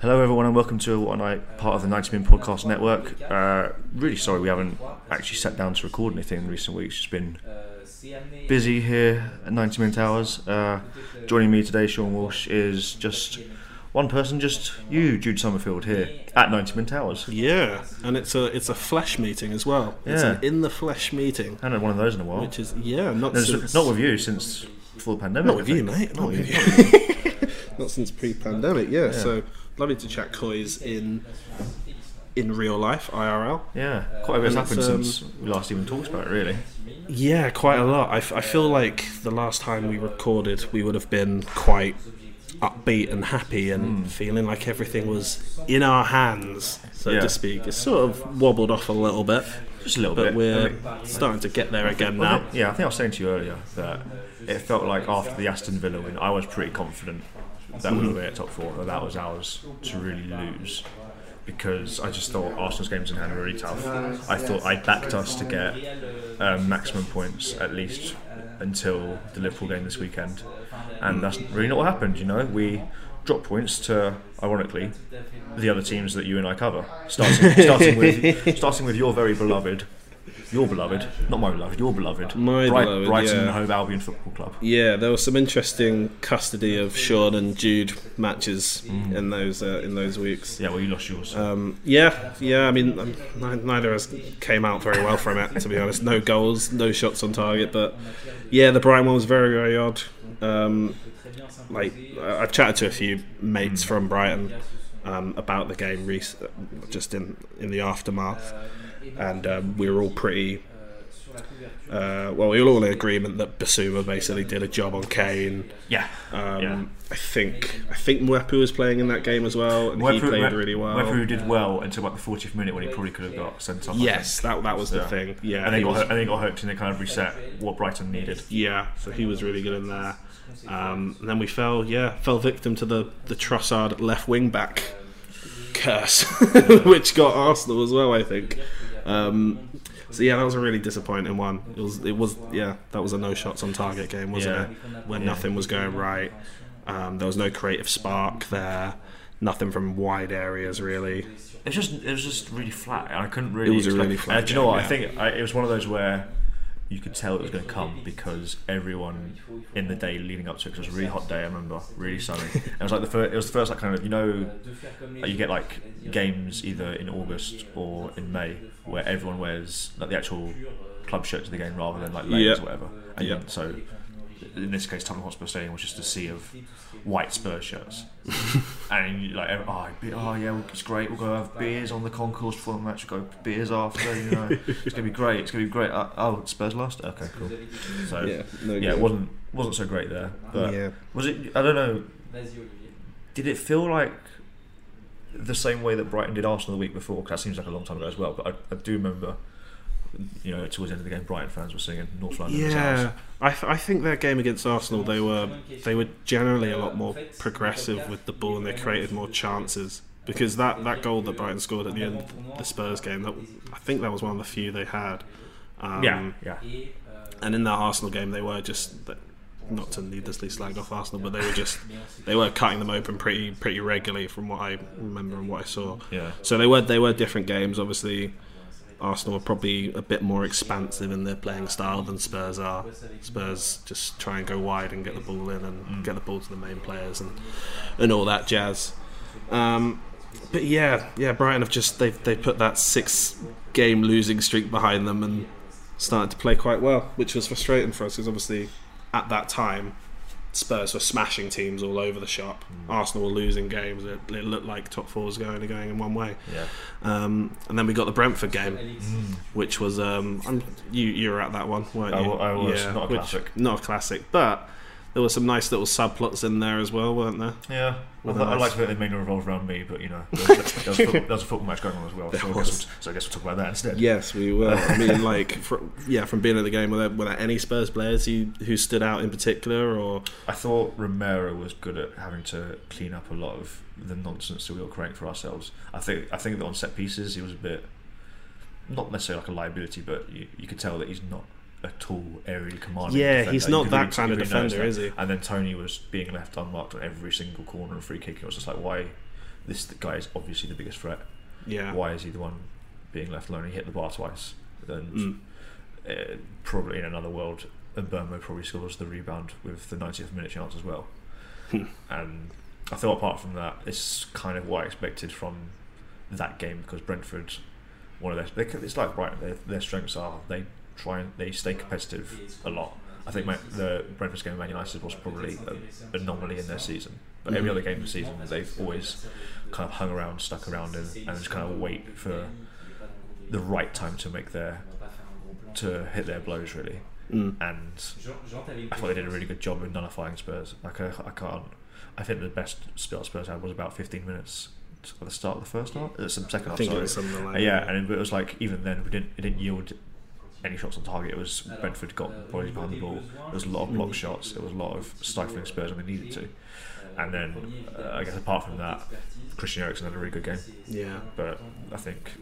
Hello, everyone, and welcome to What Night, part of the 90 Min Podcast Network. Uh, really sorry we haven't actually sat down to record anything in recent weeks. It's been busy here at 90 Min Towers. Uh, joining me today, Sean Walsh, is just one person, just you, Jude Summerfield, here at 90 Min Towers. Yeah, and it's a it's a flesh meeting as well. It's Yeah. an in the flesh meeting, I haven't had one of those in a while. which is yeah, not No, since not with you since before the pandemic. not I with you, think. mate. Not with you. not since pre-pandemic. Yeah, so lovely to chat coys in in real life IRL. Yeah, quite a bit's And happened um, since we last even talked about it, really. Yeah, quite a lot. I, f- I feel like the last time we recorded, we would have been quite upbeat and happy and feeling like everything was in our hands, so Yeah. to speak. It's sort of wobbled off a little bit, Just a little but bit. I we're think- starting to get there again I now. think- yeah, I think I was saying to you earlier that it felt like after the Aston Villa win, I was pretty confident that we be at top four, that that was ours to really lose. Because I just thought Arsenal's games in hand were really tough. I thought I backed us to get um, maximum points at least until the Liverpool game this weekend, and that's really not what happened. You know, we dropped points to, ironically, the other teams that you and I cover. Starting, starting with starting with your very beloved, your beloved, not my beloved, your beloved, My Bright- beloved, Brighton yeah. and Hove Albion Football Club. Yeah, there was some interesting custody of Sean and Jude matches Mm. in those uh, in those weeks. Yeah, well, you lost yours. Um, yeah, yeah. I mean, um, neither of us came out very well from it, to be honest. No goals, no shots on target, but yeah, the Brighton one was very, very odd. Um, like I- I've chatted to a few mates from Brighton um, about the game, rec- just in in the aftermath, and um, we were all pretty. Uh, well, we were all in agreement that Bissouma basically did a job on Kane. yeah, Um, yeah. I think I think Mwepu was playing in that game as well, and he played really well. Wepu did well until about the 40th minute when he probably could have got sent off. Yes, that that was the Yeah. thing. Yeah, and then he got was, and then got hooked and it kind of reset what Brighton needed. yeah, so he was really good in there. Um, and then we fell, yeah, fell victim to the the Trossard left wing back curse, which got Arsenal as well. I think. Um, so yeah, that was a really disappointing one. It was, it was, yeah, that was a no shots on target game, wasn't Yeah. it? When nothing was going right. Um, there was no creative spark there. Nothing from wide areas really. It was just it was just really flat. I couldn't really. It was expect- really flat Uh, do you know what? game, I think I, it was one of those where you could tell it was going to come because everyone in the day leading up to it. 'cause it was a really hot day. I remember, really sunny. And it was like the first. It was the first like kind of you know, like, you get like games either in August or in May where everyone wears like the actual club shirt to the game rather than like layers Yeah. or whatever. And Yeah. so in this case, Tottenham Hotspur Stadium was just a sea of white Spurs shirts, and like, oh, oh yeah, it's great. We'll go have beers on the concourse before the match. We'll go beers after. You know, it's gonna be great. It's gonna be great. Uh, oh, Spurs lost. Okay, cool. So Yeah, no yeah, it wasn't wasn't so great there. But Yeah. was it? I don't know. Did it feel like the same way that Brighton did Arsenal the week before? Because that seems like a long time ago as well. But I, I do remember. You know, towards the end of the game, Brighton fans were singing North London. Yeah, I, th- I think their game against Arsenal, they were they were generally a lot more progressive with the ball and they created more chances. because that, that goal that Brighton scored at the end of the Spurs game, that I think that was one of the few they had. Um, yeah, yeah. And in that Arsenal game, they were just not to needlessly slag off Arsenal, but they were just they were cutting them open pretty pretty regularly from what I remember and what I saw. Yeah. So they were they were different games. Obviously, Arsenal are probably a bit more expansive in their playing style than Spurs are. Spurs just try and go wide and get the ball in and mm. get the ball to the main players and and all that jazz. Um, but yeah, yeah, Brighton have just they they put that six game losing streak behind them and started to play quite well, which was frustrating for us because obviously at that time Spurs were smashing teams all over the shop. Mm. Arsenal were losing games. It, it, looked like top four was going to going in one way. Yeah. Um, and then we got the Brentford game, mm. which was um, you you were at that one, weren't you? I, I was yeah, not a classic. Which, not a classic, but there were some nice little subplots in there as well, weren't there? Yeah, well, I, like that they mainly revolve around me, but you know, there was, there was, a, football match going on as well. So I, we'll, so I, guess we'll talk about that instead. Yes, we will. I mean, like, yeah, from being at the game, were there, were there any Spurs players who, who stood out in particular, or I thought Romero was good at having to clean up a lot of the nonsense that we were creating for ourselves. I think I think that on set pieces he was a bit not necessarily like a liability, but you, you could tell that he's not a tall, aerially commanding. Yeah, defender. he's not that kind of defender, is he? And then Toney was being left unmarked on every single corner and free kick. It was just like, why? This guy is obviously the biggest threat. Yeah. Why is he the one being left alone? He hit the bar twice, and mm. uh, probably in another world, and Mbeumo probably scores the rebound with the 90th minute chance as well. Hmm. and I thought apart from that, it's kind of what I expected from that game because Brentford, one of their, it's like Brighton. Their, their strengths are they try and they stay competitive a lot. I think my, the Brentford's game of Man United was probably an anomaly in their season. But every other game of the season, they've always kind of hung around, stuck around, and, and just kind of wait for the right time to make their to hit their blows really. Mm. And I thought they did a really good job in nullifying Spurs. Like I, I can't. I think the best spell Spurs had was about 15 minutes at the start of the first half, uh, some second half. Sorry. Like uh, yeah, and it was like even then we didn't it didn't yield any shots on target. It was Brentford got bodies behind the ball. There was a lot of block shots. There was a lot of stifling Spurs when they needed to. And then uh, I guess apart from that, Christian Eriksen had a really good game. Yeah. But I think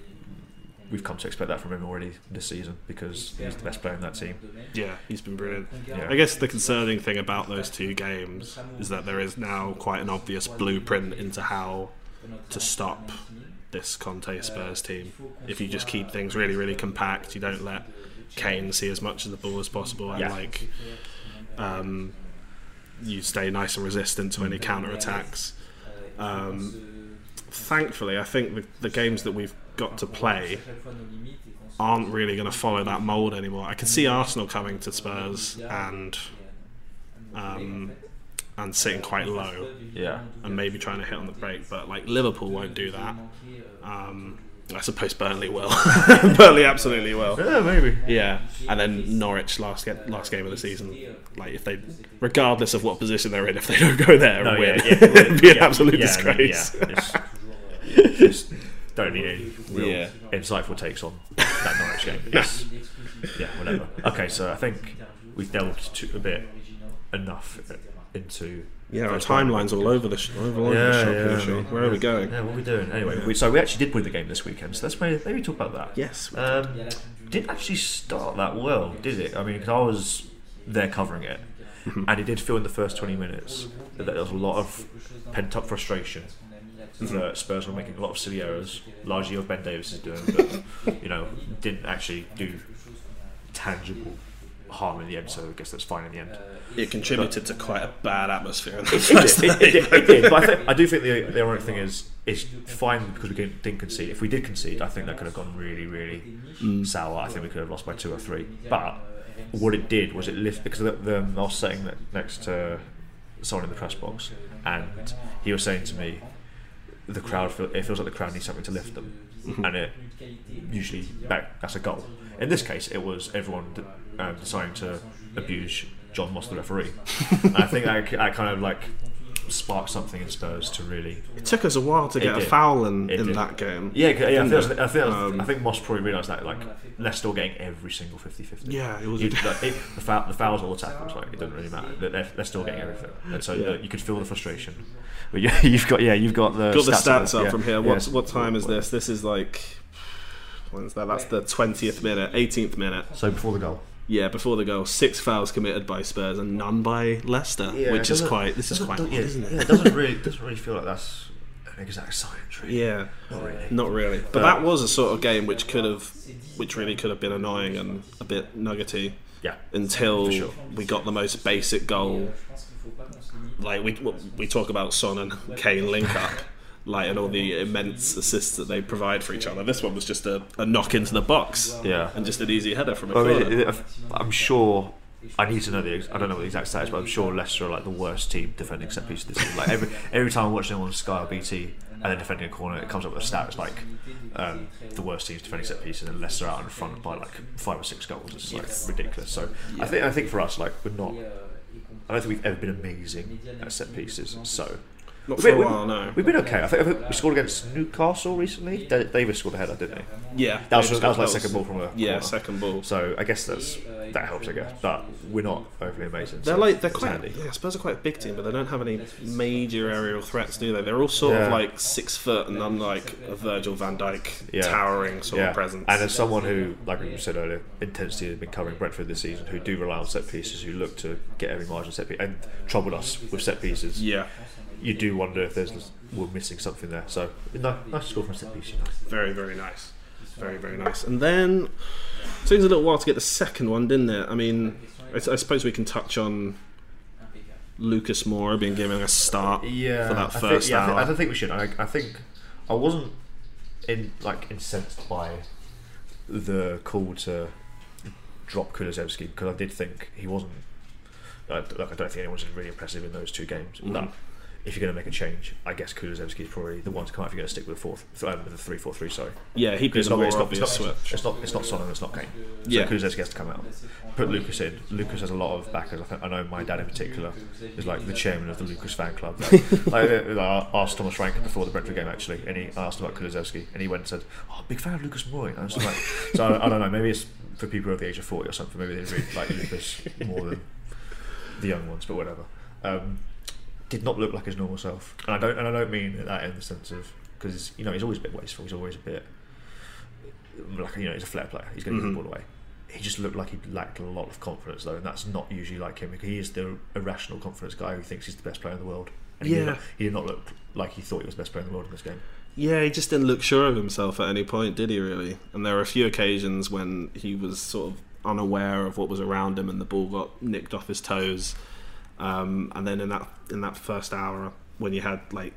we've come to expect that from him already this season because he's the best player in that team. Yeah, he's been brilliant. Yeah. I guess the concerning thing about those two games is that there is now quite an obvious blueprint into how to stop this Conte Spurs team. If you just keep things really, really compact, you don't let Kane see as much of the ball as possible, and yeah. like um, you stay nice and resistant to any counter attacks. Um, thankfully, I think the, the games that we've got to play aren't really going to follow that mould anymore. I can see Arsenal coming to Spurs and um, and sitting quite low, yeah, and maybe trying to hit on the break, but like Liverpool won't do that. Um, I suppose Burnley will. Burnley absolutely will. Yeah, maybe. Yeah, and then Norwich last get, last game of the season. Like if they, regardless of what position they're in, if they don't go there no, and win, yeah, yeah, it'd be an absolute yeah, disgrace. Yeah, just, don't need any real Yeah. insightful takes on that Norwich game. Yes. yeah, whatever. Okay, so I think we've delved a bit enough into Yeah, our timelines all over the sh- all over Yeah, the shop. yeah, here, Sean. yeah. Where are we going? Yeah, what are we doing? Anyway, we, so we actually did win the game this weekend, so let's maybe, maybe talk about that. Yes. we Um, didn't actually start that well, did it? I mean, because I was there covering it, and it did feel in the first 20 minutes that there was a lot of pent up frustration. That Spurs were making a lot of silly errors, largely of Ben Davies is doing, but you know, didn't actually do tangible harm in the end. So I guess that's fine in the end. Uh, it contributed to quite a bad atmosphere in the It first did, it, it, did, it did, but I, think, I do think the, the ironic thing is it's fine because we didn't concede. If we did concede, I think that could have gone really, really mm. sour. I think we could have lost by two or three. But what it did was it lift because the, the, I was sitting next to someone in the press box, and he was saying to me, the crowd feel, it feels like the crowd needs something to lift them, mm-hmm. and it usually back, that's a goal. In this case, it was everyone d- um, deciding to abuse John Moss, the referee. I think I, I kind of like sparked something in Spurs to really. It took us a while to get a foul in, It in did. that game. Yeah, yeah. I think, it? I, think, Um, I think Moss probably realised that like Leicester were getting every single 50-50. Yeah, it was- You'd- like, it, the, foul, the fouls or the tackles, like it doesn't really matter. They're, they're, they're still getting everything, and so Yeah. you could feel the frustration. But you, you've got yeah, you've got the got the stats, stats up yeah. from here. Yeah. What what time is this? This is like when's that? That's the twentieth minute, eighteenth minute. So before the goal. Yeah, before the goal, six fouls committed by Spurs and none by Leicester, which is quite. This is quite odd, yeah, isn't it? yeah, it doesn't really doesn't really feel like that's an exact science, really. Yeah, Not really. not really. But that was a sort of game which could have, which really could have been annoying and a bit nuggety Yeah. until sure. we got the most basic goal. Like we we talk about Son and Kane link up, like and all the immense assists that they provide for each other. This one was just a, a knock into the box, Yeah. and just an easy header from a I corner. mean, it- I'm sure. I need to know the. ex- I don't know what the exact stats, but I'm sure Leicester are like the worst team defending set pieces this season. Like every every time I watch them on Sky or BT and they're defending a corner, it comes up with a stat. It's like um, the worst teams defending set pieces, and Leicester out in front by like five or six goals. It's like ridiculous. So I think I think for us, like we're not. I don't think we've ever been amazing at set pieces. So Not for a while, no. we've been okay. I think, we scored against Newcastle recently. Da- Davies scored a header, didn't he? Yeah, That was that was like second ball from a Yeah, corner. second ball. So I guess that's that helps, I guess. But we're not overly amazing. They're so like they're quite. handy. Yeah, I suppose they're quite a big team, but they don't have any major aerial threats, do they? They're all sort of like six foot, and unlike a Virgil Van Dijk Yeah. towering sort Yeah. of presence. And as someone who, like we said earlier, intensity has been covering Brentford this season, who do rely on set pieces, who look to get every margin set piece and troubled us with set pieces. yeah, You do wonder if there's we're missing something there. So no, nice score from set piece. You know. very very nice, very very nice. And then it took us a little while to get the second one, didn't it? I mean, I, I suppose we can touch on Lucas Moura being given a start yeah, for that I think- first yeah, I, hour. think, I don't think we should. I, I think I wasn't in like incensed by the call to drop Kulusevski because I did think he wasn't. Uh, like I don't think anyone's really impressive in those two games. But if you're going to make a change, I guess Kulusevski is probably the one to come out if you're going to stick with the fourth, um, with the three four three. Sorry. yeah, he'd be It's the not, more it's, not, obvious it's, not, switch. it's not it's not Son and it's not Kane. So Yeah. Kulusevski has to come out. Put Lucas in. Lucas has a lot of backers. I, think, I know my dad in particular is like the chairman of the Lucas fan club. like, uh, I asked Thomas Frank before the Brentford game actually, and he I asked about Kulusevski, and he went and said, "Oh, big fan of Lucas Moura." I was like, so I, I don't know. Maybe it's for people over the age of forty or something. Maybe they really like Lucas more than the young ones, but whatever. Um, did not look like his normal self, and I don't and I don't mean that in the sense of because you know he's always a bit wasteful. He's always a bit like you know he's a flair player. He's going to give the mm-hmm. ball away. He just looked like he lacked a lot of confidence though, and that's not usually like him. Because he is the irrational confidence guy who thinks he's the best player in the world. And he, did not, he did not look like he thought he was the best player in the world in this game. Yeah, he just didn't look sure of himself at any point, did he? Really? And there were a few occasions when he was sort of unaware of what was around him, and the ball got nicked off his toes. Um, and then in that in that first hour, when you had like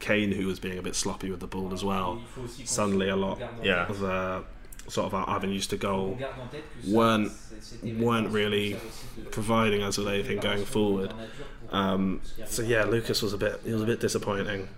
Kane, who was being a bit sloppy with the ball as well, suddenly a lot Yeah. of uh, sort of our avenues to goal weren't weren't really providing us with anything going forward. Um, so yeah, Lucas was a bit he was a bit disappointing,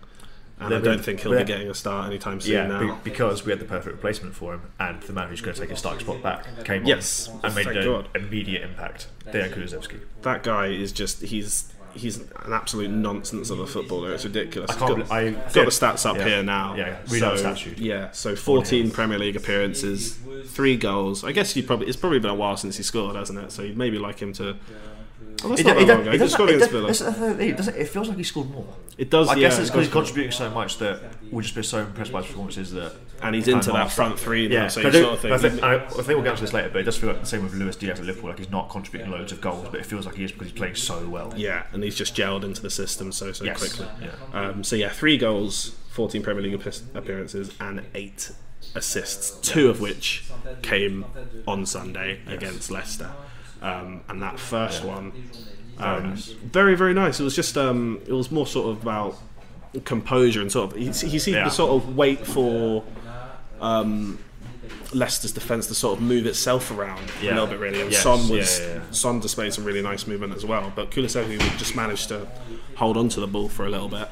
and I don't think he'll be getting a start anytime soon Yeah, now. be- because we had the perfect replacement for him, and the man who's going to take his starting spot back came on Yes, and made an God. immediate impact. Dejan Kulusevski. that guy is just he's he's an absolute nonsense of a footballer. It's ridiculous. I can't. Got, I got the stats up yeah. here now. Yeah, read so, stat sheet. Yeah, so 14 Premier League appearances, three goals. I guess you probably it's probably been a while since he scored, hasn't it? So you'd maybe like him to. Oh, It, it, it, it, doesn't, it, does- Villa. that's the thing, it doesn't- it feels like he scored more. It does. I yeah, guess it's because he's contributing so much that we've just been so impressed by his performances that. and he's into that front three now. Yeah, so I, sort of I, think. I, I think we'll get onto this later, but it does feel like the same with Luis Diaz at Liverpool. Like he's not contributing loads of goals, but it feels like he is because he's playing so well. yeah, and he's just gelled into the system so so Yes. quickly. Yeah. Um, so yeah, three goals, 14 Premier League appearances, and eight assists. Two of which came on Sunday against Leicester, um, and that first one, um, nice. very very nice. It was just um, it was more sort of about composure and sort of he, he seemed Yeah. to sort of wait for. Um, Leicester's defence to sort of move itself around a little bit, really. And Yes, Son was yeah, yeah, yeah. Son displayed some really nice movement as well, but Kulusevski just managed to hold on to the ball for a little bit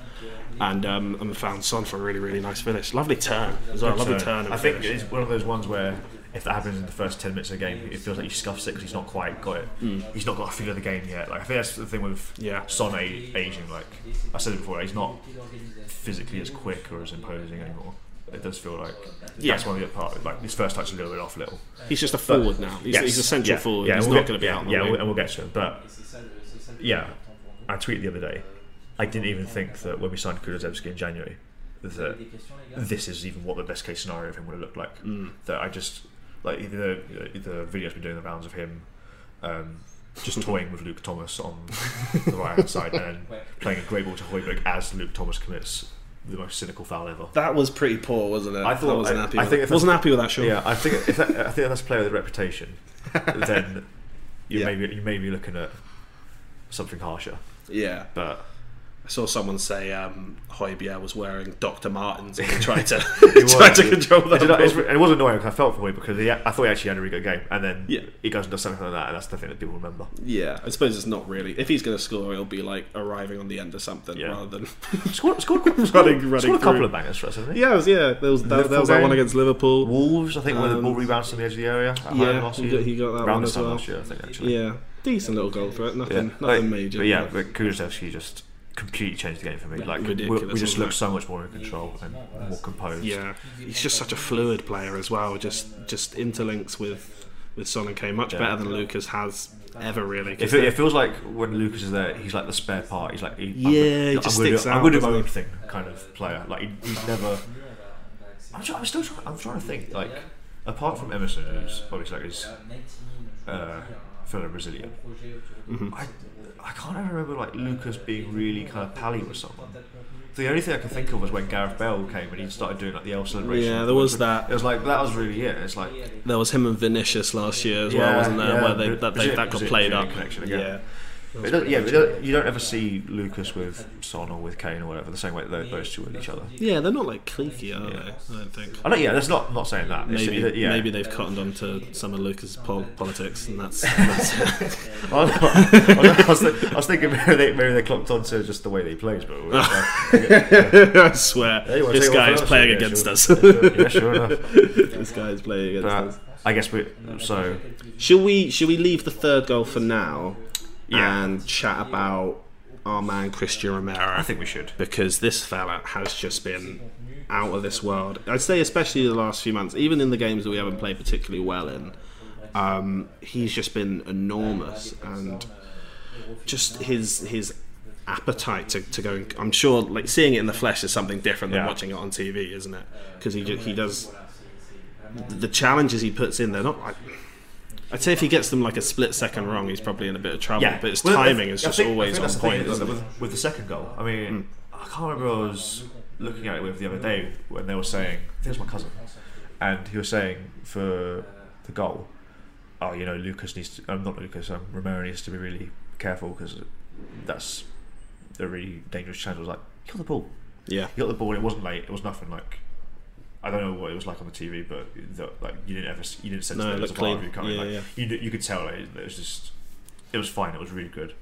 and um, and found Son for a really really nice finish. Lovely turn as well. Lovely So, turn. I think it's one of those ones where if that happens in the first ten minutes of the game, it feels like he scuffs it because he's not quite got it. He's not got a feel of the game yet. Like I think that's the thing with Yeah. Son a- aging. Like I said it before, he's not physically as quick or as imposing anymore. It does feel like Yeah. that's one of the part. Like his first touch is a little bit off a little. He's just a forward now. He's, he's a central yeah, forward. Yeah, he's we'll not going to be yeah, out on Yeah, we'll, and we'll get to him. But yeah, I tweeted the other day. I didn't even think that when we signed Kulusevski in January, that this is even what the best case scenario of him would have looked like. Mm. That I just like the the video's been doing the rounds of him. Um, just toying with Luke Thomas on the right hand side and playing a great ball to Højbjerg as Luke Thomas commits the most cynical foul ever. That was pretty poor, wasn't it? I thought- I wasn't I- happy. I with think it. wasn't happy with that. Sure. Yeah, I think if that, I think that's a player with a reputation, then you Yeah. may be you may be looking at something harsher. Yeah. But I saw someone say um, Højbjerg was wearing Dr. Martens and he tried to He tried to control that. did not- it's ball. re- and it was annoying because I felt for him because he, I thought he actually had a really good game, and then Yeah. he goes and does something like that, and that's the thing that people remember. Yeah, I suppose it's not really. If he's going to score, it'll be like arriving on the end of something Yeah. rather than. Scored, scored, scored, Running- running scored a couple through. of bangers for us, hasn't he? yeah, it was, yeah. There was that, there was that one against Liverpool. Wolves, I think, when the Um, ball rebounds to the edge of the area. Yeah, he got- he got that Around one as well. last year, I think actually. Yeah, decent little goal threat. Nothing, Like, nothing major. But yeah, but Kulusevski just completely changed the game for me. Like we, just look so much more in control and more composed. Yeah, he's just such a fluid player as well. Just just interlinks with with Son and Kane much Yeah. better than Lucas has ever really. It, it feels like when Lucas is there, he's like the spare part. He's like, he, Yeah, he I'm, just I'm sticks do, out, I'm my own he? thing, kind of player. Like he, he's never. I'm, try, I'm still trying. I'm trying to think. Like apart from Emerson, who's obviously like his uh, fellow Brazilian, Mm-hmm. I I can't ever remember like Lucas being really kind of pally with someone. The only thing I can think of was when Gareth Bale came and he started doing like the L celebration. Yeah, there was that. It was like that was really it. It's like There was him and Vinicius last year as well, wasn't there? yeah. Where they, that, they, that got played up. connection again. Yeah. It does- yeah, but it does- you don't ever see Lucas with Son or with Kane or whatever the same way that tho- those two with each other. Yeah, they're not like cliquey, are Yeah. they? I don't think. I don't. Yeah, that's not not saying that. It's- Maybe yeah. maybe they've cottoned on to some of Lucas's pol- politics, and that's, that's I, was, I, was, thi- I was thinking maybe they, maybe they clocked on to just the way that he plays, but like, I swear Yeah, this guy is playing Yeah, against sure. us. Yeah, sure, enough. this guy is playing against us. I guess we. So Should we should we leave the third goal for now Yeah. and chat about our man Christian Romero? I think we should. because this fella has just been out of this world. I'd say, especially the last few months, even in the games that we haven't played particularly well in, um, he's just been enormous and just his his appetite to, to go. And, I'm sure, like seeing it in the flesh is something different than Yeah. watching it on TV, isn't it? Because he he does the challenges he puts in. They're not. like I'd say if he gets them like a split second wrong, he's probably in a bit of trouble. Yeah, but his Well, timing is just think- always on thing, point. is Isn't that it? with, with the second goal, I mean, I can't remember. I was looking at it with the other day when they were saying, I think it was my cousin, and he was saying for the goal, oh, you know, Lucas needs to, um, not Lucas, um, Romero needs to be really careful because that's a really dangerous chance. I was like, you got the ball, Yeah. you got the ball. It wasn't late. It was nothing like. I don't know what it was like on the TV, but the, like you didn't ever, you didn't sense No, that it there was a looked part of clean. you coming. Yeah, like, yeah. You, you could tell like, it was just, it was fine. It was really good,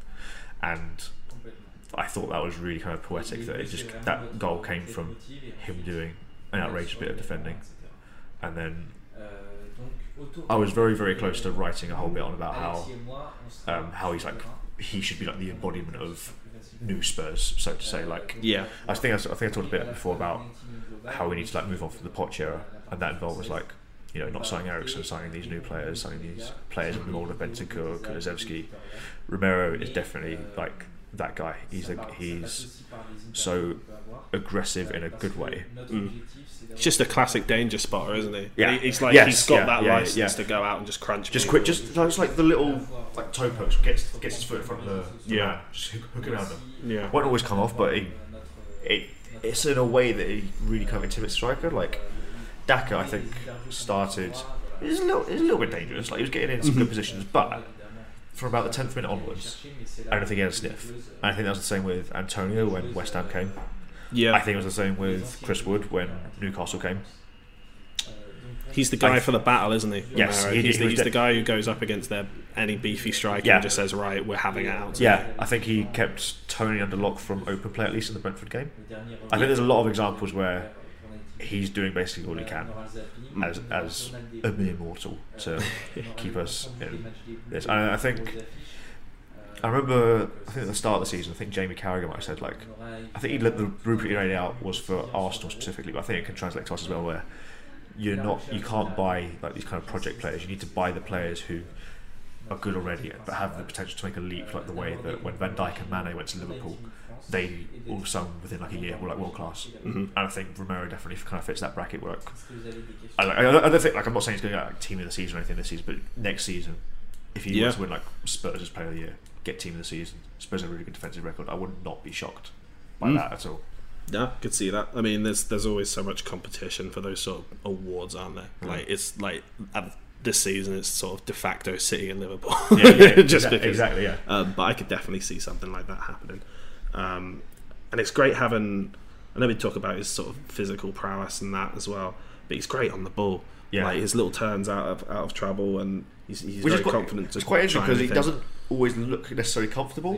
and I thought that was really kind of poetic that it just that goal came from him doing an outrageous bit of defending, and then I was very very close to writing a whole bit on about how um, how he's like he should be like the embodiment of new Spurs, so to say. Like Yeah. I think I, s- I think I talked a bit before about how we need to like move on from the Poch era, and that involved was like you know not signing Eriksen, signing these new players, signing these players in the mold of Bentancur, Kulusevski. Romero is definitely like that guy. He's a, he's so aggressive in a good way. Mm. He's just a classic danger spotter, isn't he? Yeah. He- He's like Yes, he's got yeah, that yeah, license yeah. to go out and just crunch. Just people. quick, just just like the little like toe post gets gets his foot in front of the, the Yeah. man, just hook, hook around them. Yeah. won't always come off, but he, it it's in a way that he really kind of intimidates striker. Like Daka, I think started. It was a little, it was a little bit dangerous. Like he was getting in Mm-hmm. some good positions, but from about the tenth minute onwards, I don't think he had a sniff. And I think that was the same with Antonio when West Ham came. yeah, I think it was the same with Chris Wood when Newcastle came. he's the guy I- for the battle, isn't he? Yes, he- he's, he the, he's the guy who goes up against their any beefy striker Yeah. and just says, "Right, we're having it out." Yeah, I think he kept Toney under lock from open play at least in the Brentford game. I think there's a lot of examples where he's doing basically all he can as as a mere mortal to keep us in this. And I think I remember I think at the start of the season, I think Jamie Carragher might have said like I think he let the he laid out was for Arsenal specifically, but I think it can translate to us as well where you're not you can't buy like these kind of project players. You need to buy the players who are good already but have the potential to make a leap like the way that when Van Dijk and Mane went to Liverpool they all of a sudden within like a year were like world class mm-hmm. and I think Romero definitely kind of fits that bracket where like, I, I, I don't think like I'm not saying he's going to get like, team of the season or anything this season but next season if he yeah. was to win like Spurs as player of the year get team of the season Spurs have a really good defensive record I would not be shocked by mm. that at all yeah, could see that. I mean, there's there's always so much competition for those sort of awards, aren't there? Mm. Like it's like this season it's sort of de facto City and Liverpool. Yeah, yeah just because, exactly. Yeah. Um, but I could definitely see something like that happening. Um, and it's great having. I know we talk about his sort of physical prowess and that as well, but he's great on the ball. Yeah. Like his little turns out of out of trouble, and he's, he's very quite, confident. It's quite interesting because he doesn't always look necessarily comfortable.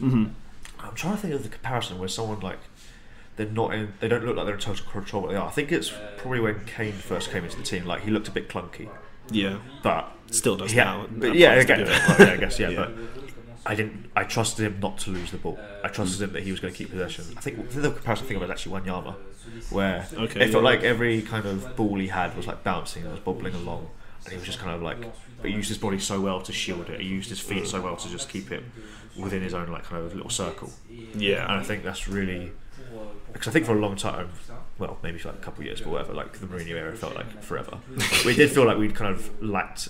Mm-hmm. I'm trying to think of the comparison where someone like they're not in. They don't look like they're in total control, but they are. I think it's probably when Kane first came into the team. Like he looked a bit clunky. Yeah, but still does yeah, now. But yeah, again, well, yeah, I guess yeah, yeah, but I didn't. I trusted him not to lose the ball. I trusted him that he was going to keep possession. I think the comparison thing was actually Wanyama, where okay, it felt yeah. like every kind of ball he had was like bouncing and was bobbling along, and he was just kind of like. But he used his body so well to shield it. He used his feet so well to just keep it within his own like kind of little circle. Yeah, and I think that's really because I think for a long time, well, maybe for like a couple of years, but whatever, like the Mourinho era felt like forever. we did feel like we'd kind of lacked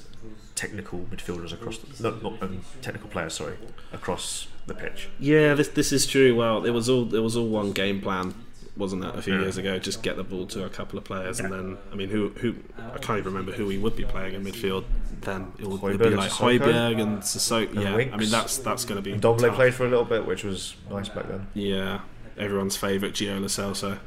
technical midfielders across, the, not, not um, technical players, sorry, across the pitch. Yeah, this this is true. Well, it was all it was all one game plan, wasn't it? A few yeah. years ago, just get the ball to a couple of players, yeah. and then I mean, who who I can't even remember who we would be playing in midfield. Then it would be like Højbjerg and Sissoko. Yeah, I mean that's that's going to be. And Dombele played for a little bit, which was nice back then. Yeah, everyone's favourite Gio Lo Celso.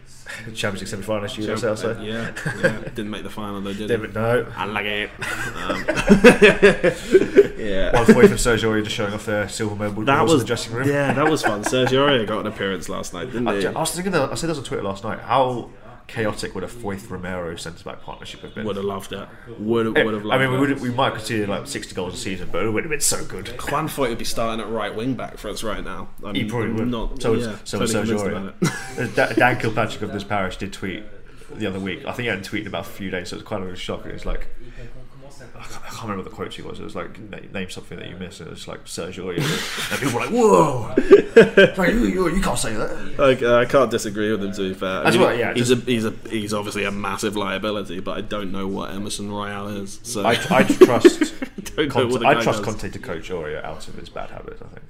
Champions League semi-finalist Gio Lo Celso. Yeah, yeah, didn't make the final though, did he? No. I like it. Um, yeah. One for Sergio Aurier just showing off their silver medal that was, in the dressing room. Yeah, that was fun. Sergio Aurier got an appearance last night, didn't he? I was thinking that, I said this on Twitter last night. How chaotic would a Foyth Romero centre back partnership have been? Would have loved it. Would have, would have loved I mean, we would we might consider like sixty goals a season, but it would have been so good. Juan Foyth would be starting at right wing back for us right now. I'm, he probably would. Not, so yeah, so totally Sergio. Dan Kilpatrick of this parish did tweet the other week. I think he hadn't tweeted about a few days, so it was quite a shock. It was like I can't, remember the quote she was. It was like name something that you miss, and it was like Sergio. and people were like, "Whoa, like, you, you, you, can't say that." Like, uh, I can't disagree with him. To be fair, I mean, what, yeah, he's just, a he's a he's obviously a massive liability, but I don't know what Emerson Royal is. So I, I trust Conte, I trust Conte to coach Aurier out of his bad habits. I think.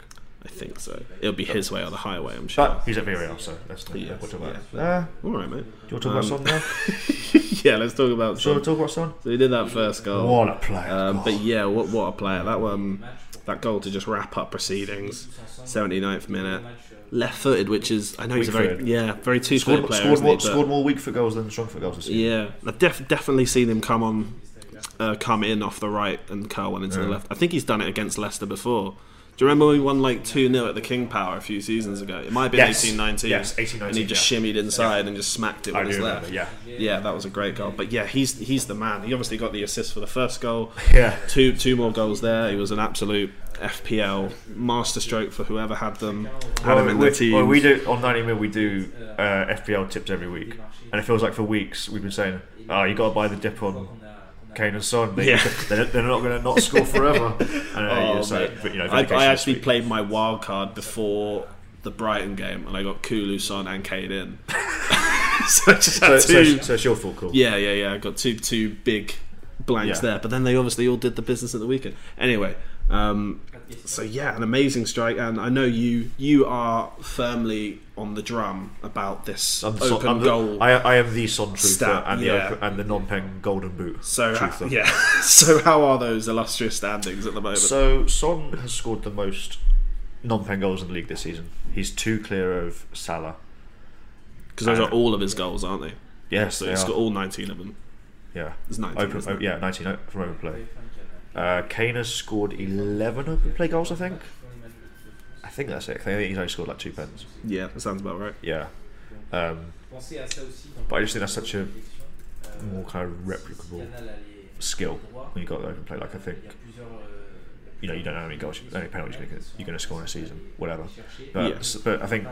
I think so. It'll be his way or the highway, I'm sure. But he's at Villarreal, so let's talk, yeah, about yeah. Uh, All right, mate. Do you want to talk um, about Son now? yeah, let's talk about Son. talk about Son? So he did that first goal. What a player. Um, but yeah, what, what a player. That one, that goal to just wrap up proceedings, 79th minute. Left footed, which is I know he's a very yeah very two footed player. Scored more, he, scored more weak foot goals than strong foot goals. Yeah, I've def- definitely seen him come on, uh, come in off the right and curl one into yeah. the left. I think he's done it against Leicester before. Do you remember we won like 2 0 at the King Power a few seasons ago? It might have been yes. 18 19. Yes, 18 19. And he just yeah. shimmied inside yeah. and just smacked it with I his left. Yeah. Yeah, that was a great goal. But yeah, he's he's the man. He obviously got the assist for the first goal. Yeah. Two two more goals there. He was an absolute FPL masterstroke for whoever had them. Had well, him in we, the team. Well, we do on 90 Min. We do uh, FPL tips every week, and it feels like for weeks we've been saying, "Oh, you got to buy the dip on Kane and Son. They, yeah. they're, they're not going to not score forever. And, uh, oh, so, but, you know, I, I actually played my wild card before the Brighton game, and I got Kulu, Son, and Kane in. so, so, two, so, so, it's your call. Yeah, yeah, yeah. I got two two big blanks yeah. there, but then they obviously all did the business at the weekend. Anyway, um, so yeah, an amazing strike, and I know you you are firmly on the drum about this I'm open son, goal. The, I, I, am the Son truther stat, and, yeah. the open, and the non-pen golden boot. So uh, yeah, so how are those illustrious standings at the moment? So Son has scored the most non-pen goals in the league this season. He's two clear of Salah. Because those are all of his goals, aren't they? Yes, so he's are. got all 19 of them. Yeah, it's 19. Open, oh, yeah, 19 from open play. Uh, Kane has scored 11 open play goals, I think. I think that's it. I think he's only scored like two pens. Yeah, that sounds about right. Yeah. Um, but I just think that's such a more kind of replicable skill when you've got there and play. Like I think, you know, you don't know how many goals, how many penalties you're going, to, you're going to score in a season, whatever. But Yes. but I think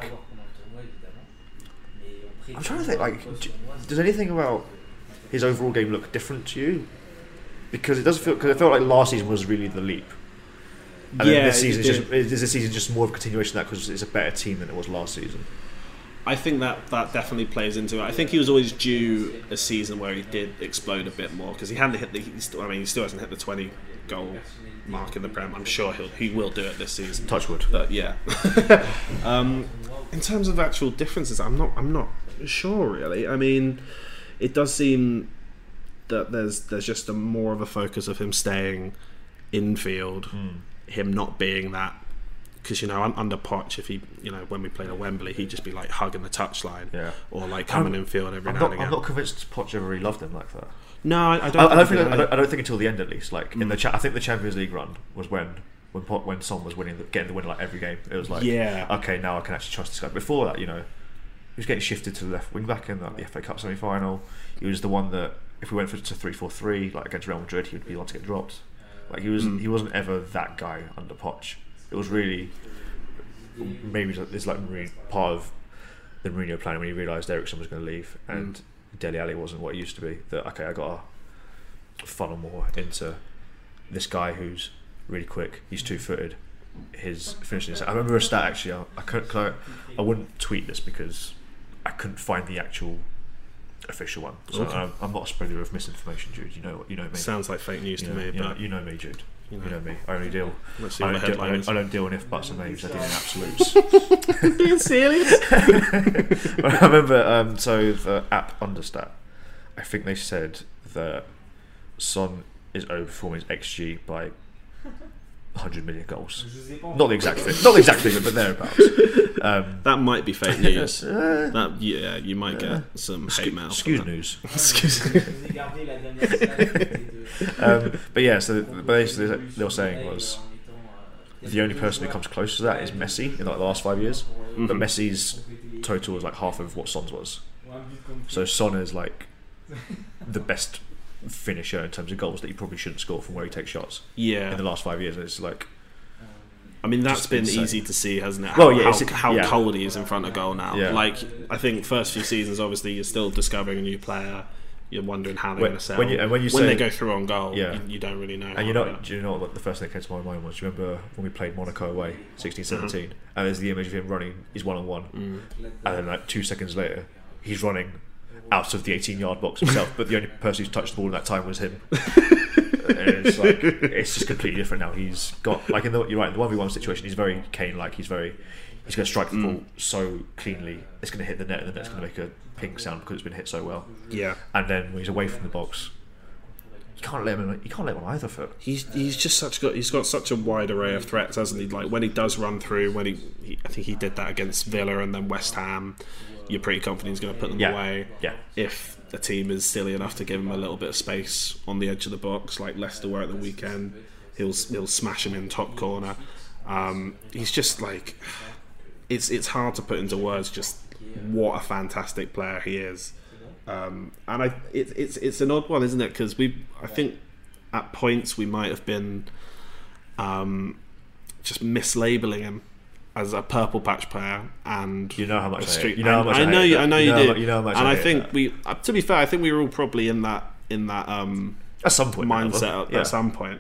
I'm trying to think. Like, d- does anything about his overall game look different to you? Because it doesn't feel. Because it felt like last season was really the leap. And then Yeah, this season is just is this season just more of a continuation of that because it's a better team than it was last season. I think that that definitely plays into it. I think he was always due a season where he did explode a bit more because he hadn't hit the. He still, I mean, he still hasn't hit the twenty goal mark in the Prem. I'm sure he'll he will do it this season. Touchwood. But yeah, um, in terms of actual differences, I'm not I'm not sure really. I mean, it does seem that there's there's just a more of a focus of him staying infield, Hmm. him not being that. Because you know, un- under Poch, if he, you know, when we played at Wembley, he'd just be like hugging the touchline, Yeah. or like coming I'm- in field every I'm now not, and again. I'm not convinced Poch ever really loved him like that. no, I, I don't. I, I don't think think. I don't, I don't think until the end at least. Like in the, cha- I think the Champions League run was when when Pot, when Son was winning, the, getting the win like every game. It was like, Yeah. okay, now I can actually trust this guy. Before that, you know, he was getting shifted to the left wing back in like, the FA Cup semi final. He was the one that if we went for to three four three like against Real Madrid, he would be the one to get dropped. Like he was, Mm. he wasn't ever that guy under Poch. It was really maybe it's like- part of the Mourinho plan when he realised Eriksen was going to leave and Dele Alli wasn't what he used to be. That okay, I got to funnel more into this guy who's really quick. He's two footed. His finishing. is- I remember a stat actually. I, I couldn't. I wouldn't tweet this because I couldn't find the actual official one. So Okay. I'm, I'm not a spreader of misinformation, Jude. You know. You know me. Sounds like fake news you to know, me, you, know, but you know me, Jude. You You know. know, me. I only deal. let's see I don't, deal I, don't, I don't deal in if buts and maybes. I deal in absolutes. Being serious? I remember, um, so the app Understat, I think they said that Son is overperforming his XG by 100 million goals. Not the exact figure, not the exact figure, but thereabouts. Um, That might be fake news. that yeah, you might get some hate mail. excuse that. news. Excuse Um, but yeah, so basically what they were saying was the only person who comes close to that is Messi in like the last five years. But Messi's total was like half of what Son's was. So Son is like the best finisher in terms of goals that he probably shouldn't score from where he takes shots Yeah, in the last five years. It's like I mean that's been insane. easy to see, hasn't it? Well, yeah, how, it's- how yeah. cold he is in front of goal now. Yeah. Like I think first few seasons, obviously you're still discovering a new player. You're wondering how they're going to sell. when you- when you they say- go through on goal, Yeah. you, you don't really know. And you how know, do you know what the first thing that came to my mind was? Do you remember when we played Monaco away, 16 17, uh-huh. and there's the image of him running, he's one on one, mm. and then like two seconds later, he's running out of the 18 yard box himself, but the only person who's touched the ball in that time was him. it's like, it's just completely different now. He's got, like, in the, you're right, in the 1v1 situation, he's very Kane like, he's very, he's going to strike the ball mm. so cleanly, it's going to hit the net, and the net's going to make a ping sound because it's been hit so well. yeah, And then when he's away from the box, you can't let him, you can't let him on either foot. he's he's just such got he's got such a wide array of threats, hasn't he? Like when he does run through, when he, he I think he did that against Villa and then West Ham. You're pretty confident he's going to put them Yeah. away. Yeah. If the team is silly enough to give him a little bit of space on the edge of the box, like Leicester were at the weekend, he'll he'll smash him in top corner. Um, he's just like it's it's hard to put into words just what a fantastic player he is. Um, and I, it, it's it's an odd one, isn't it? Because we, I think, at points we might have been um, just mislabeling him as a purple patch player, and You know how much a I street- you know how I- much I, I know you. I know You you, know do, you know how much I and I hate think that. we, uh, to be fair, I think we were all probably in that in that um, At some point, mindset at, yeah. at some point.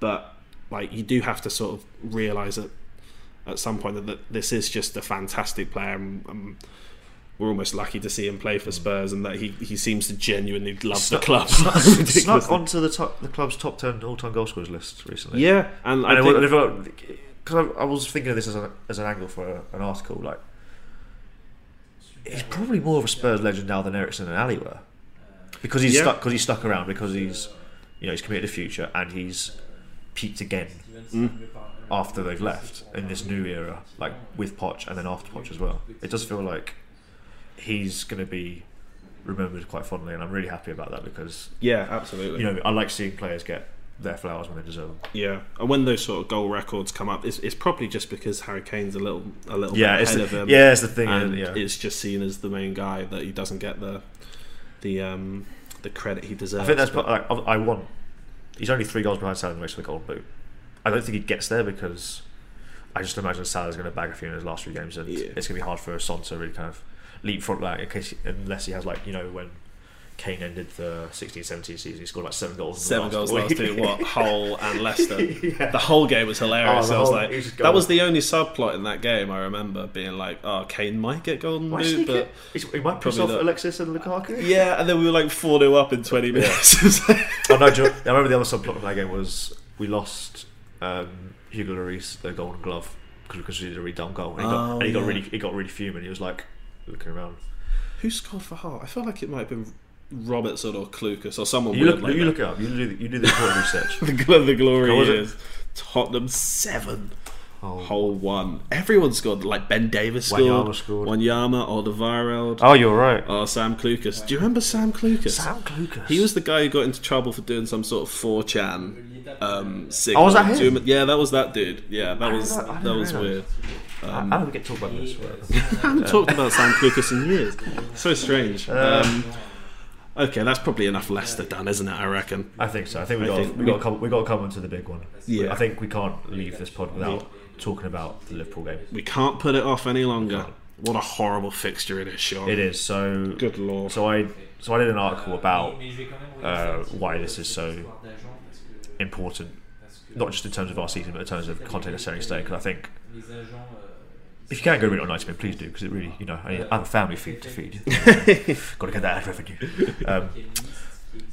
But like you do have to sort of realise that at some point that, that this is just a fantastic player. And, um, we're almost lucky to see him play for Spurs, and that he, he seems to genuinely love the club. snuck, snuck onto the top, the club's top ten all-time goal scorers list recently. Yeah, and I and think, because I, I was thinking of this as, a, as an angle for a, an article. Like, he's probably more of a Spurs legend now than Eriksen and Alli were, because he's Yeah. stuck. Because he's stuck around. Because he's, you know, he's committed to future and he's peaked again hmm. after they've left in this new era, like with Poch and then after Poch as well. It does feel like he's going to be remembered quite fondly, and I'm really happy about that because yeah, absolutely. you know I like seeing players get their flowers when they deserve them. Yeah, and when those sort of goal records come up, it's, it's probably just because Harry Kane's a little a little Yeah, ahead the, of him. yeah, it's the thing. and yeah. it's just seen as the main guy that he doesn't get the the um the credit he deserves. I think that's but- like, I I want. He's only three goals behind Salah in the race for the Golden Boot. I don't think he gets there because I just imagine Salah's going to bag a few in his last few games, and Yeah. it's going to be hard for Son to really kind of leapfrog that in case, unless he has like you know when Kane ended the 16-17 season, he scored like seven goals. in the Seven last goals last two, what Hull and Leicester. Yeah. The whole game was hilarious. Oh, I was whole- like, just that was the only subplot in that game. I remember being like, oh, Kane might get golden boot, but it? He might piss off not. Alexis and Lukaku. yeah, and then we were like four 0 up in twenty minutes. Was like- oh no, you- I remember the other subplot of that game was we lost um, Hugo Lloris the Golden Glove because he did a really dumb goal, and he got, Oh, and he got really he got really fuming. He was like looking around. Who scored for Hull? I feel like it might have been Robertson or Clucas or someone You look, like you look it up. You do the, you do the important research. the, the glory What was it? is Tottenham seven, Oh. Hull one. Everyone scored. Like Ben Davies scored. Wanyama scored. Wanyama, Alderweireld. Oh, you're right. Oh, Sam Clucas. Do you remember Sam Clucas? Sam Clucas. He was the guy who got into trouble for doing some sort of 4chan um, signal. Oh, was that him? Yeah, that was that dude. Yeah, that was know- that was weird. I I don't get to talk about this. I haven't talked about Sam Clucas in years. So strange. Um, okay, that's probably enough Leicester done, isn't it? I reckon. I think so. I think we I got think we we- got to come, we got to come on to the big one. Yeah. I think we can't leave this pod without talking about the Liverpool game. We can't put it off any longer. What a horrible fixture it is, Sean. It is so. Good lord. So I so I did an article about uh, why this is so important, not just in terms of our season, but in terms of Conte necessarily staying. Because I think if you can't go read it on 90 please do, because it really, you know, I, I have a family feed to feed. Got to get that ad revenue. Um,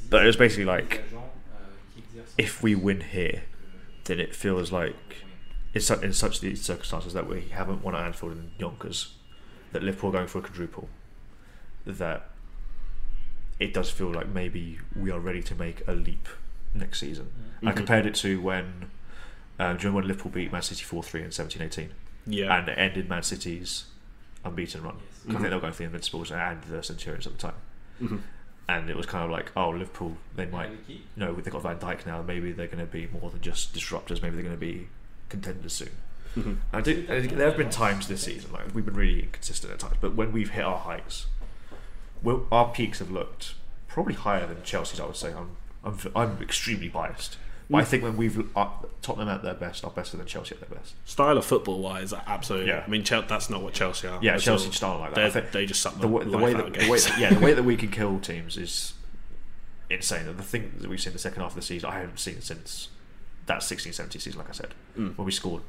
but it was basically like, if we win here, then it feels like, in, su- in such these circumstances that we haven't won at Anfield and Yonkers, that Liverpool are going for a quadruple, that it does feel like maybe we are ready to make a leap next season. I compared it to when, uh, during when Liverpool beat Man City 4 3 in 17 18 Yeah. and it ended Man City's unbeaten run. 'Cause I think they were going for the Invincibles and the Centurions at the time. Mhm. And it was kind of like, oh, Liverpool, they might, you know, they've got Van Dijk now, maybe they're going to be more than just disruptors, maybe they're going to be contenders soon. Mm-hmm. I do, I think there have been times this season, like we've been really inconsistent at times, but when we've hit our heights, well, our peaks have looked probably higher than Chelsea's, I would say. I'm, I'm, I'm extremely biased. But I think when we've uh, Tottenham at their best are better than Chelsea at their best. Style of football wise, absolutely. Yeah. I mean, Chel- that's not what Chelsea are. Yeah, Chelsea all. like that. They're- I think They just suck the, the, way, the way that the way that, yeah the way that we can kill teams is insane. The thing that we've seen the second half of the season, I haven't seen since that 16-17 season, like I said, Mm. when we scored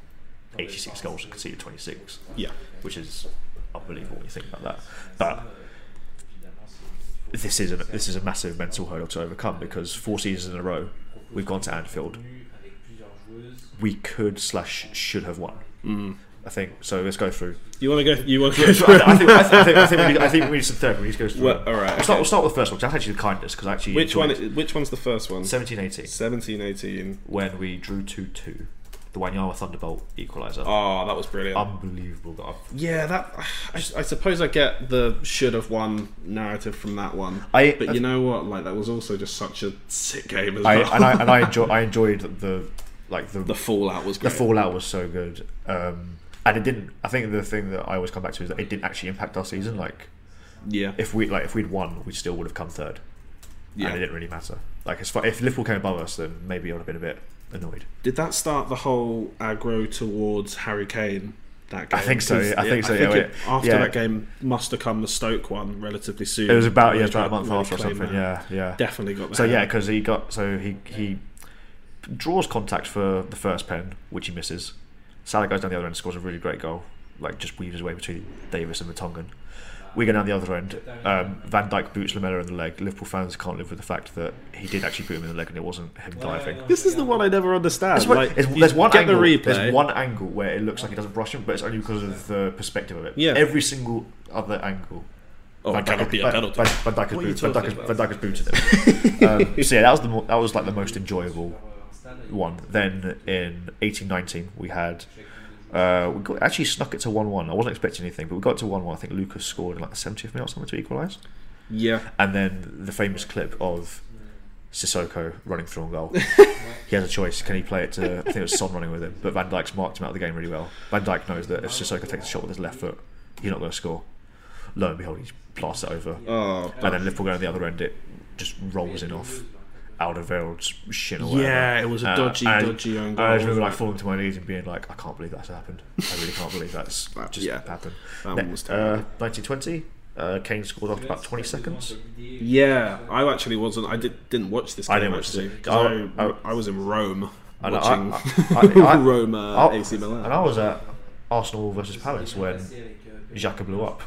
86 goals and conceded 26, yeah. which is unbelievable when you think about that. But this is a this is a massive mental hurdle to overcome because four seasons in a row we've gone to Anfield. We could slash should have won. Mm. I think so. Let's go through. You want to go? You want to go through? I, I think, I, think, I, think, I, think we need, I think we need some therapy. We need to go through. Well, all right, We'll, start, okay. we'll start with the first one. 'cause That's actually the kindest because actually which one? enjoyed Which one's the first one? 17 18 17, 18. when we drew 2 2. The Wanyama Thunderbolt equaliser. Oh, that was brilliant. Unbelievable. That yeah, that. I, I suppose I get the should have won narrative from that one. I- but you know what? Like that was also just such a sick game as I, well. and I and I, enjoy, I enjoyed the like the the fallout was the fallout was so good. Um, and it didn't. I think the thing that I always come back to is that it didn't actually impact our season. Like yeah, if we like if we'd won, we still would have come third. yeah. And it didn't really matter. Like as far, if Liverpool came above us, then maybe it would have been a bit annoyed. Did that start the whole aggro towards Harry Kane? That game? I think so, 'Cause, I think so, I think yeah, it, after Yeah. that game must have come the Stoke one relatively soon. It was about yeah, Where it was about a month really after or something. that. Yeah, yeah. definitely got. So yeah, because he got so he he draws contact for the first pen, which he misses. Salah goes down the other end, scores a really great goal, like just weaves his way between Davies and Vertonghen. We go down the other end. Um, Van Dijk boots Lamela in the leg. Liverpool fans can't live with the fact that he did actually boot him in the leg and it wasn't him diving. this is the one I never understand. There's one, like, it's- there's one angle. the. There's one angle where it looks like he doesn't brush him, but it's only because of the perspective of it. Yeah. Every single other angle. Oh, it cannot be a Van- penalty. Van, Van Dijk has What boot- Van talking Dijk has- Van Dijk has booted him. um, so yeah, that was the mo- that was like the most enjoyable one. Then in eighteen nineteen we had uh, we got, actually snuck it to one one. I wasn't expecting anything, but we got to one one. I think Lucas scored in like the seventieth minute or something to equalise. yeah, And then the famous clip of Sissoko running through on goal. he has a choice. Can he play it to? I think it was Son running with him, but Van Dijk's marked him out of the game really well. Van Dijk knows that if Sissoko takes a shot with his left foot, he's not going to score. Lo and behold, he blasts it over, Oh, and then Liverpool go on the other end. It just rolls in off Alderweireld's shin or whatever. Yeah, it was a Uh, dodgy, and dodgy own I just remember like falling to my knees and being like, I can't believe that's happened. I really can't believe that's That- just yeah, happened. that Ne- was uh, 1920, uh, Kane scored after about 20 seconds. Yeah, I actually wasn't. I did, didn't watch this game I didn't watch actually I- I, I- I was in Rome And watching I- I- I- Rome uh, AC Milan. And I was at Arsenal versus Palace when Xhaka blew up.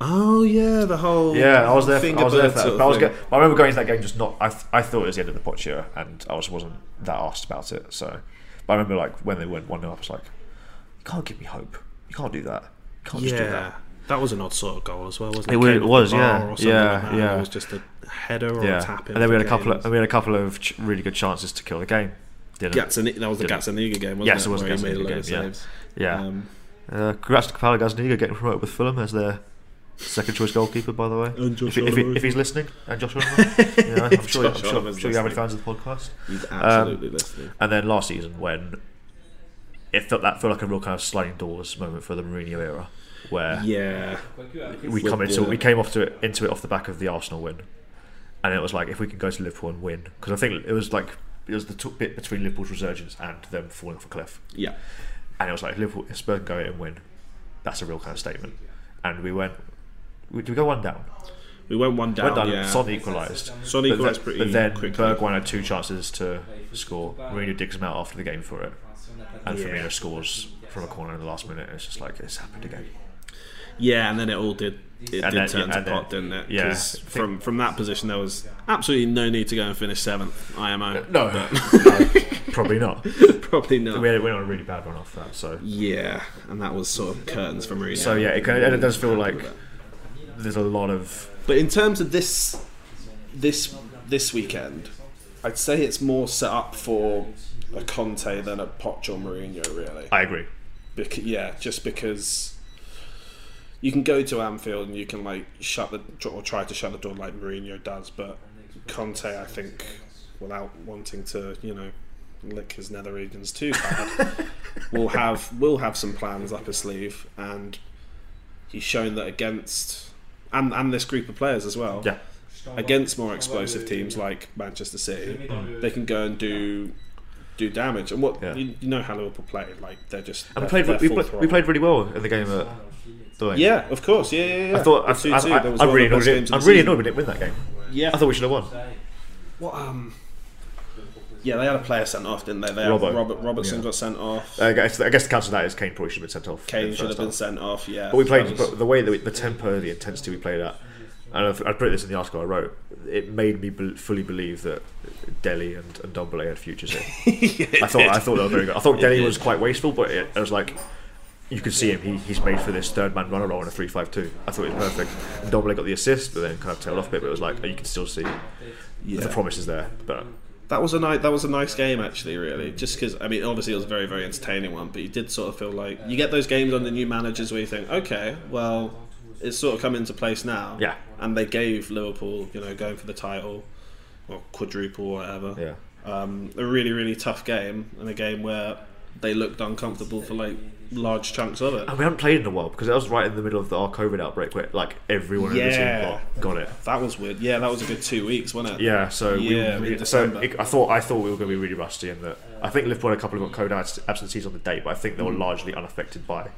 Oh yeah, the whole Yeah, I was there. For, I was there for that. But I was. Go- I remember going to that game just not. I, th- I thought it was the end of the Pochia, and I just wasn't that asked about it. So, but I remember like when they went one 0 I was like, you can't give me hope. You can't do that. You can't just do that. that was an odd sort of goal as well, wasn't it? It wa- it was, yeah, yeah, like yeah. It was just a header or Yeah, a tap in. and then we had a for couple of and we had a couple of ch- really good chances to kill the game. Didn't Gazzani- that was the Didn't. Gazzaniga game, wasn't Yes, it? it was Where Gazzaniga made a load game, yeah. Yeah. Um, Uh, congrats to Capella Gazzaniga getting promoted with Fulham as their second choice goalkeeper, by the way. And Josh if, he- if, he- if he's listening, and Josh Oliver, I'm sure, I'm sure, I'm sure you have any fans of the podcast. he's Um, absolutely listening. And then last season, when it felt that felt like a real kind of sliding doors moment for the Mourinho era, where Yeah, we come into we came off to it into it off the back of the Arsenal win, and it was like if we can go to Liverpool and win, because I think it was like it was the t- bit between Liverpool's resurgence and them falling off a cliff. yeah. and it was like Liverpool, if Spurs can go in and win, that's a real kind of statement. And we went, we, did we go one down? We went one down. went down. yeah. Son equalised. Son equalised pretty But then quickly. Bergwijn had two chances to score. Mourinho digs him out after the game for it, and Yeah. Firmino scores from a corner in the last minute. It's just like it's happened again. Yeah, and then it all did. It And did then- turn yeah, to pot, didn't it? yeah, 'Cause I think- from from that position, there was absolutely no need to go and finish seventh. IMO. Uh, no, no, probably not. probably not. We went on a really bad run off that. So, Yeah, and that was sort of curtains for Mourinho. so yeah, it, kind of, and it does feel like there's a lot of But in terms of this this this weekend, I'd say it's more set up for a Conte than a Poch or Mourinho, really. I agree. Yeah, just because you can go to Anfield and you can like shut the or try to shut the door like Mourinho does, but Conte, I think, without wanting to, you know, lick his nether regions too bad, will have will have some plans up his sleeve, and he's shown that against and and this group of players as well Yeah, against more explosive teams like Manchester City, they can go and do do damage. And what Yeah. you, you know how Liverpool play, like they're just and we they're- played. We, full played we played really well in the game at. the Lane. Yeah, of course. Yeah, yeah, yeah. I thought I, The I, 2-2, I, that was I'm really annoyed. we didn't- I'm really season. annoyed we didn't win that game. Yeah. I thought we should have won. What, um, yeah, they had a player sent off, didn't they? they. Had Robert Robertson Yeah. got sent off. I guess, I guess the counter to that is Kane probably should have been sent off. Kane should have been half. sent off. Yeah, But we played was- but the way that we, the tempo, the intensity we played at, and I've, I put this in the article I wrote. It made me bel fully believe that Dele and, and Ndombele had futures here. I thought I thought they were very good. I thought Dele was quite wasteful, but it, it was like you could see him. He, he's made for this third man runner role in a three five two. I thought it was perfect. And Ndombele got the assist, but then kind of tailed off a bit. But it was like you can still see yeah. the promise is there. But That was a nice. That was a nice game, actually. Really, just because I mean, obviously it was a very, very entertaining one. But you did sort of feel like you get those games under new managers where you think, okay, well, it's sort of come into place now. Yeah. And they gave Liverpool, you know, going for the title or quadruple, or whatever. yeah, Um, a really, really tough game, and a game where they looked uncomfortable for like large chunks of it. and we haven't played in a while because that was right in the middle of the, our COVID outbreak, where like everyone in the team got, got it. That was weird. Yeah, that was a good two weeks, wasn't it? Yeah, so Yeah, we, we so it, I thought I thought we were going to be really rusty, and that I think Liverpool had a couple of COVID abs- absentees on the day, but I think they were largely unaffected by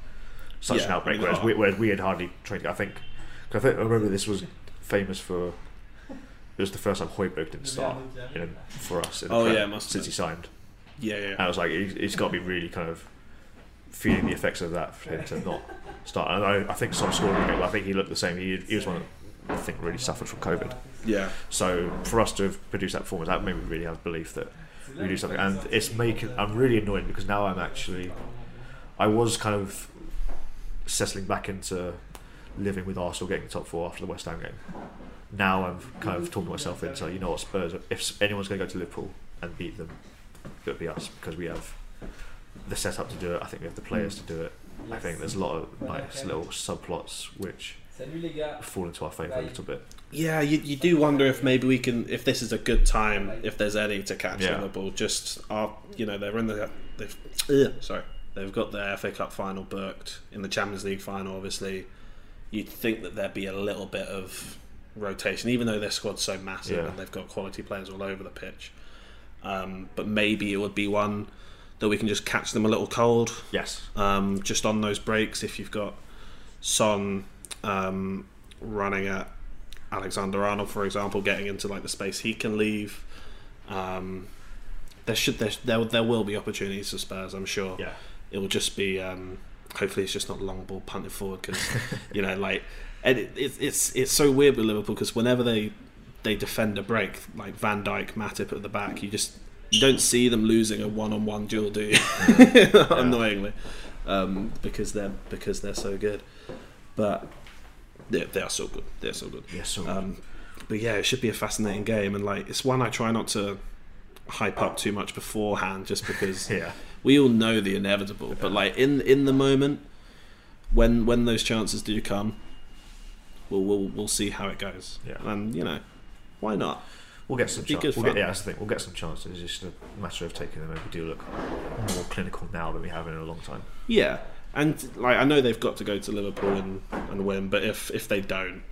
such Mm. Yeah, an outbreak. I mean, whereas, we, whereas we had hardly trained. I think 'cause I think I remember this was famous for. It was the first time Højbjerg didn't start in, for us. In Oh, yeah, it must have since he signed. Yeah, yeah. And I was like, he's got to be really kind of feeling the effects of that for him to not start. And I, I think Son scored game. but I think he looked the same. He, he was one that I think really suffered from COVID. yeah. So for us to have produced that performance, that made me really have belief that we do something. And it's making. I'm really annoyed because now I'm actually. I was kind of settling back into living with Arsenal getting the top four after the West Ham game. Now I'm kind of talking myself into you know what Spurs. If anyone's going to go to Liverpool and beat them, it would be us because we have the setup to do it. I think we have the players to do it. I think there's a lot of nice little subplots which fall into our favour a little bit. Yeah, you, you do wonder if maybe we can, if this is a good time, if there's any to catch Yeah. Liverpool. Just, are, you know, they're in the, they've, ugh, sorry, they've got their FA Cup final booked in the Champions League final. Obviously, you'd think that there'd be a little bit of rotation, even though their squad's so massive Yeah. and they've got quality players all over the pitch. Um, but maybe it would be one that we can just catch them a little cold Yes. um, just on those breaks if you've got Son um, running at Alexander Arnold, for example, getting into like the space he can leave. Um, there should there, there there will be opportunities for Spurs, I'm sure. Yeah. It will just be um, hopefully it's just not long ball punted forward because you know like and it, it, it's it's so weird with Liverpool because whenever they they defend a break like Van Dijk, Matip at the back, you just you don't see them losing a one-on-one duel, do you? Annoyingly, um, because they're because they're so good. But they they are so good. They're so good. Yeah, so Um, but yeah, it should be a fascinating game, and like it's one I try not to hype up too much beforehand, just because Yeah. we all know the inevitable. But like in in the moment, when when those chances do come, we'll we'll, we'll see how it goes. Yeah. and you know, why not? We'll get some chances. We'll get, yeah, that's the thing. We'll get some chances. It's just a matter of taking them. And we do look more clinical now than we have in a long time. Yeah, and like I know they've got to go to Liverpool and, and win, but if if they don't,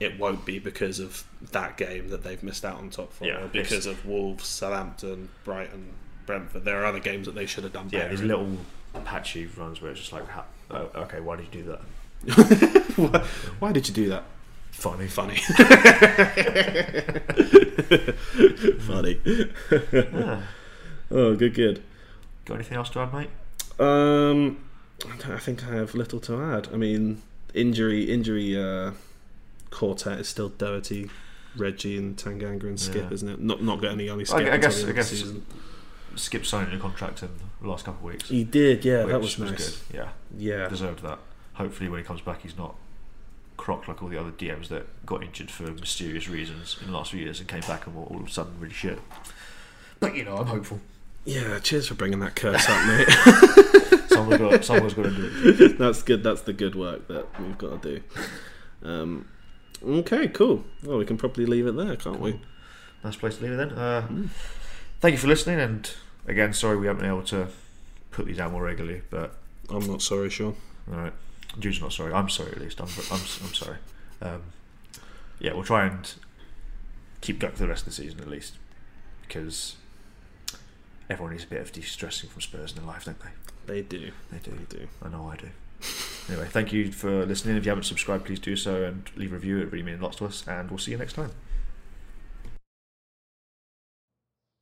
it won't be because of that game that they've missed out on top four. Yeah, because of Wolves, Southampton, Brighton, Brentford. There are other games that they should have done Yeah, these in. little patchy runs where it's just like, oh, okay, why did you do that? why, why did you do that? Funny, Funny. Oh, good, good. Got anything else to add, mate? Um, I think I have little to add. I mean, injury, injury. Uh, quartet is still Doherty, Reggie, and Tanganga and Skip, Yeah. isn't it? Not not getting any only Skip. I until guess- I guess- season. Skip signing a contract in the last couple of weeks. he did. Yeah, that which was nice. good. Yeah, Yeah, deserved that. Hopefully, when he comes back, he's not crocked like all the other DMs that got injured for mysterious reasons in the last few years and came back and were all of a sudden really shit. But you know, I'm hopeful. yeah. Cheers for bringing that curse up, mate. Someone's got, someone's got to do it. That's good. That's the good work that we've got to do. Um, okay, cool. Well, we can probably leave it there, can't we? Nice place to leave it then. Uh, Thank you for listening, and again, sorry we haven't been able to put these out more regularly, but I'm not sorry, Sean. all right. Jude's not sorry. I'm sorry at least. I'm I'm, I'm sorry. Um, yeah, we'll try and keep going for the rest of the season at least, because everyone needs a bit of de-stressing from Spurs in their life, don't they? They do. They do. They do. I know I do. anyway, thank you for listening. If you haven't subscribed, please do so and leave a review. It really means lots to us, and we'll see you next time.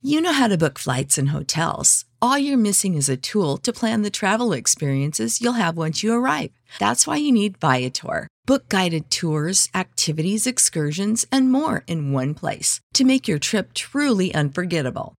You know how to book flights and hotels. All you're missing is a tool to plan the travel experiences you'll have once you arrive. That's why you need Viator. Book guided tours, activities, excursions, and more in one place to make your trip truly unforgettable.